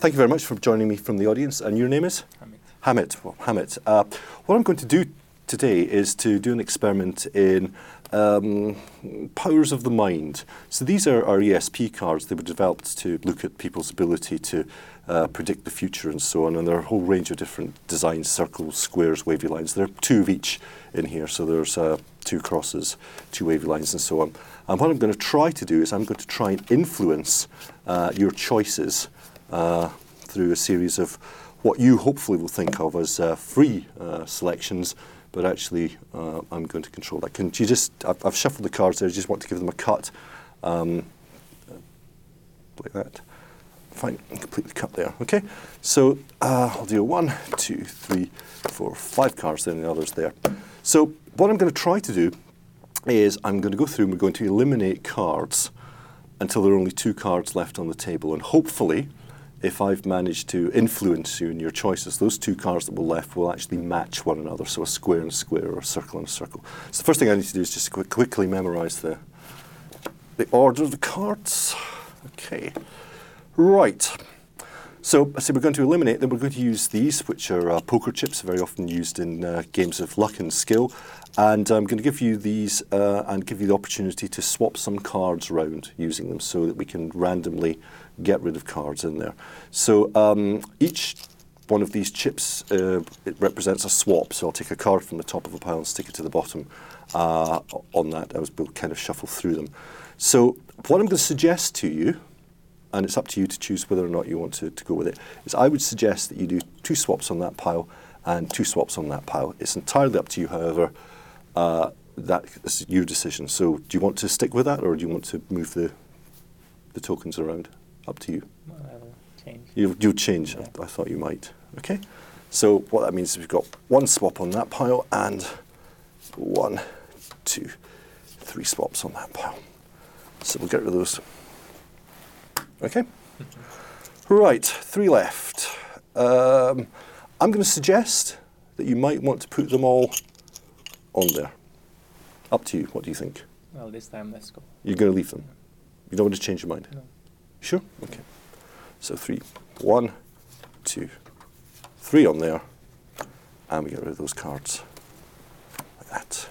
thank you very much for joining me from the audience. And your name is? Hamid. Hamid. Well, Hamid. Uh, what I'm going to do today is to do an experiment in um, powers of the mind. So these are our ESP cards. They were developed to look at people's ability to uh, predict the future and so on. And there are a whole range of different designs, circles, squares, wavy lines. There are two of each in here. So there's uh, two crosses, two wavy lines and so on. And what I'm going to try to do is I'm going to try and influence uh, your choices uh, through a series of what you hopefully will think of as uh, free uh, selections but actually uh, I'm going to control that. Can you just, I've, I've, shuffled the cards there, I just want to give them a cut, um, like that. Fine, complete the cut there, okay? So uh, I'll do one, two, three, four, five cards there and the others there. So what I'm going to try to do is I'm going to go through and we're going to eliminate cards until there are only two cards left on the table and hopefully if I've managed to influence you in your choices, those two cards that were left will actually match one another. So a square and a square, or a circle and a circle. So the first thing I need to do is just quick, quickly memorize the, the order of the cards. Okay. Right. So I say we're going to eliminate them. We're going to use these, which are uh, poker chips, very often used in uh, games of luck and skill. And I'm going to give you these uh, and give you the opportunity to swap some cards around using them so that we can randomly get rid of cards in there. So um, each one of these chips uh, it represents a swap. So I'll take a card from the top of a pile and stick it to the bottom uh, on that. I was kind of shuffle through them. So what I'm going to suggest to you, and it's up to you to choose whether or not you want to, to go with it, is I would suggest that you do two swaps on that pile and two swaps on that pile. It's entirely up to you, however. Uh, that is your decision. So do you want to stick with that or do you want to move the, the tokens around? Up to you. Well, change. You, you change. Yeah. I, I thought you might. Okay. So what that means is we've got one swap on that pile and one, two, three swaps on that pile. So we'll get rid of those. Okay. right. Three left. Um, I'm going to suggest that you might want to put them all on there. Up to you. What do you think? Well, this time let's go. You're going to leave them. You don't want to change your mind. No. Sure? Okay. So three. One, two, three on there. And we get rid of those cards. Like that.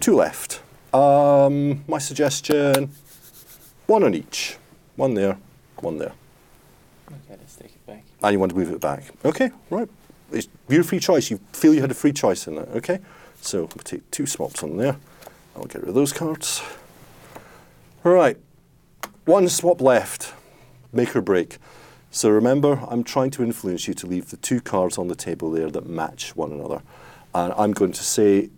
Two left. Um, my suggestion, one on each. One there, one there. Okay, let's take it back. And you want to move it back. Okay, right. It's your free choice. You feel you had a free choice in that, okay? So we'll take two swaps on there. I'll get rid of those cards. All right. One swap left. Make or break. So remember, I'm trying to influence you to leave the two cards on the table there that match one another. And I'm going to say,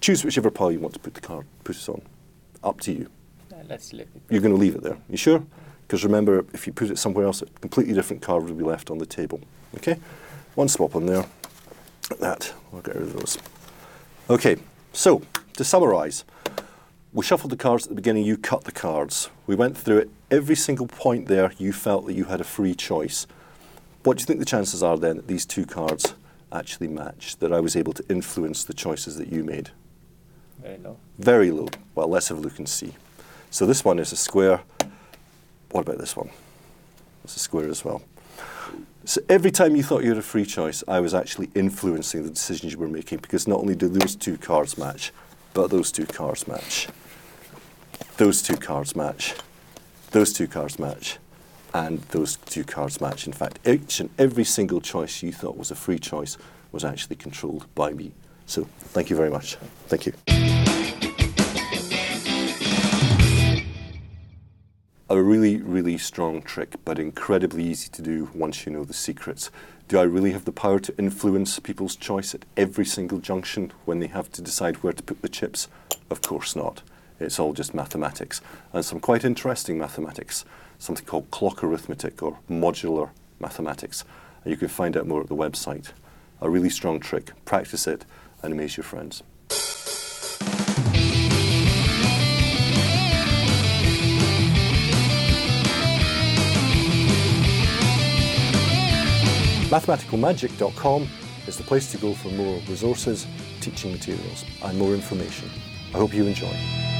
choose whichever pile you want to put the card, put it on. Up to you. Let's leave it. You're going to leave it there. You sure? Because remember, if you put it somewhere else, a completely different card will be left on the table. Okay? One swap on there. That. We'll get rid of those. Okay, so to summarise, we shuffled the cards at the beginning, you cut the cards. We went through it. Every single point there, you felt that you had a free choice. What do you think the chances are then that these two cards actually match, that I was able to influence the choices that you made? Very low. Very low. Well, let's have a look and see. So this one is a square. What about this one? It's a square as well. So every time you thought you had a free choice, I was actually influencing the decisions you were making because not only do those two cards match, but those two cards match. Those two cards match. Those two cards match. And those two cards match. In fact, each and every single choice you thought was a free choice was actually controlled by me. So thank you very much. Thank you. A really, really strong trick, but incredibly easy to do once you know the secrets. Do I really have the power to influence people's choice at every single junction when they have to decide where to put the chips? Of course not. It's all just mathematics. And some quite interesting mathematics, something called clock arithmetic or modular mathematics. You can find out more at the website. A really strong trick. Practice it and amaze your friends. Mathematicalmagic.com is the place to go for more resources, teaching materials, and more information. I hope you enjoy.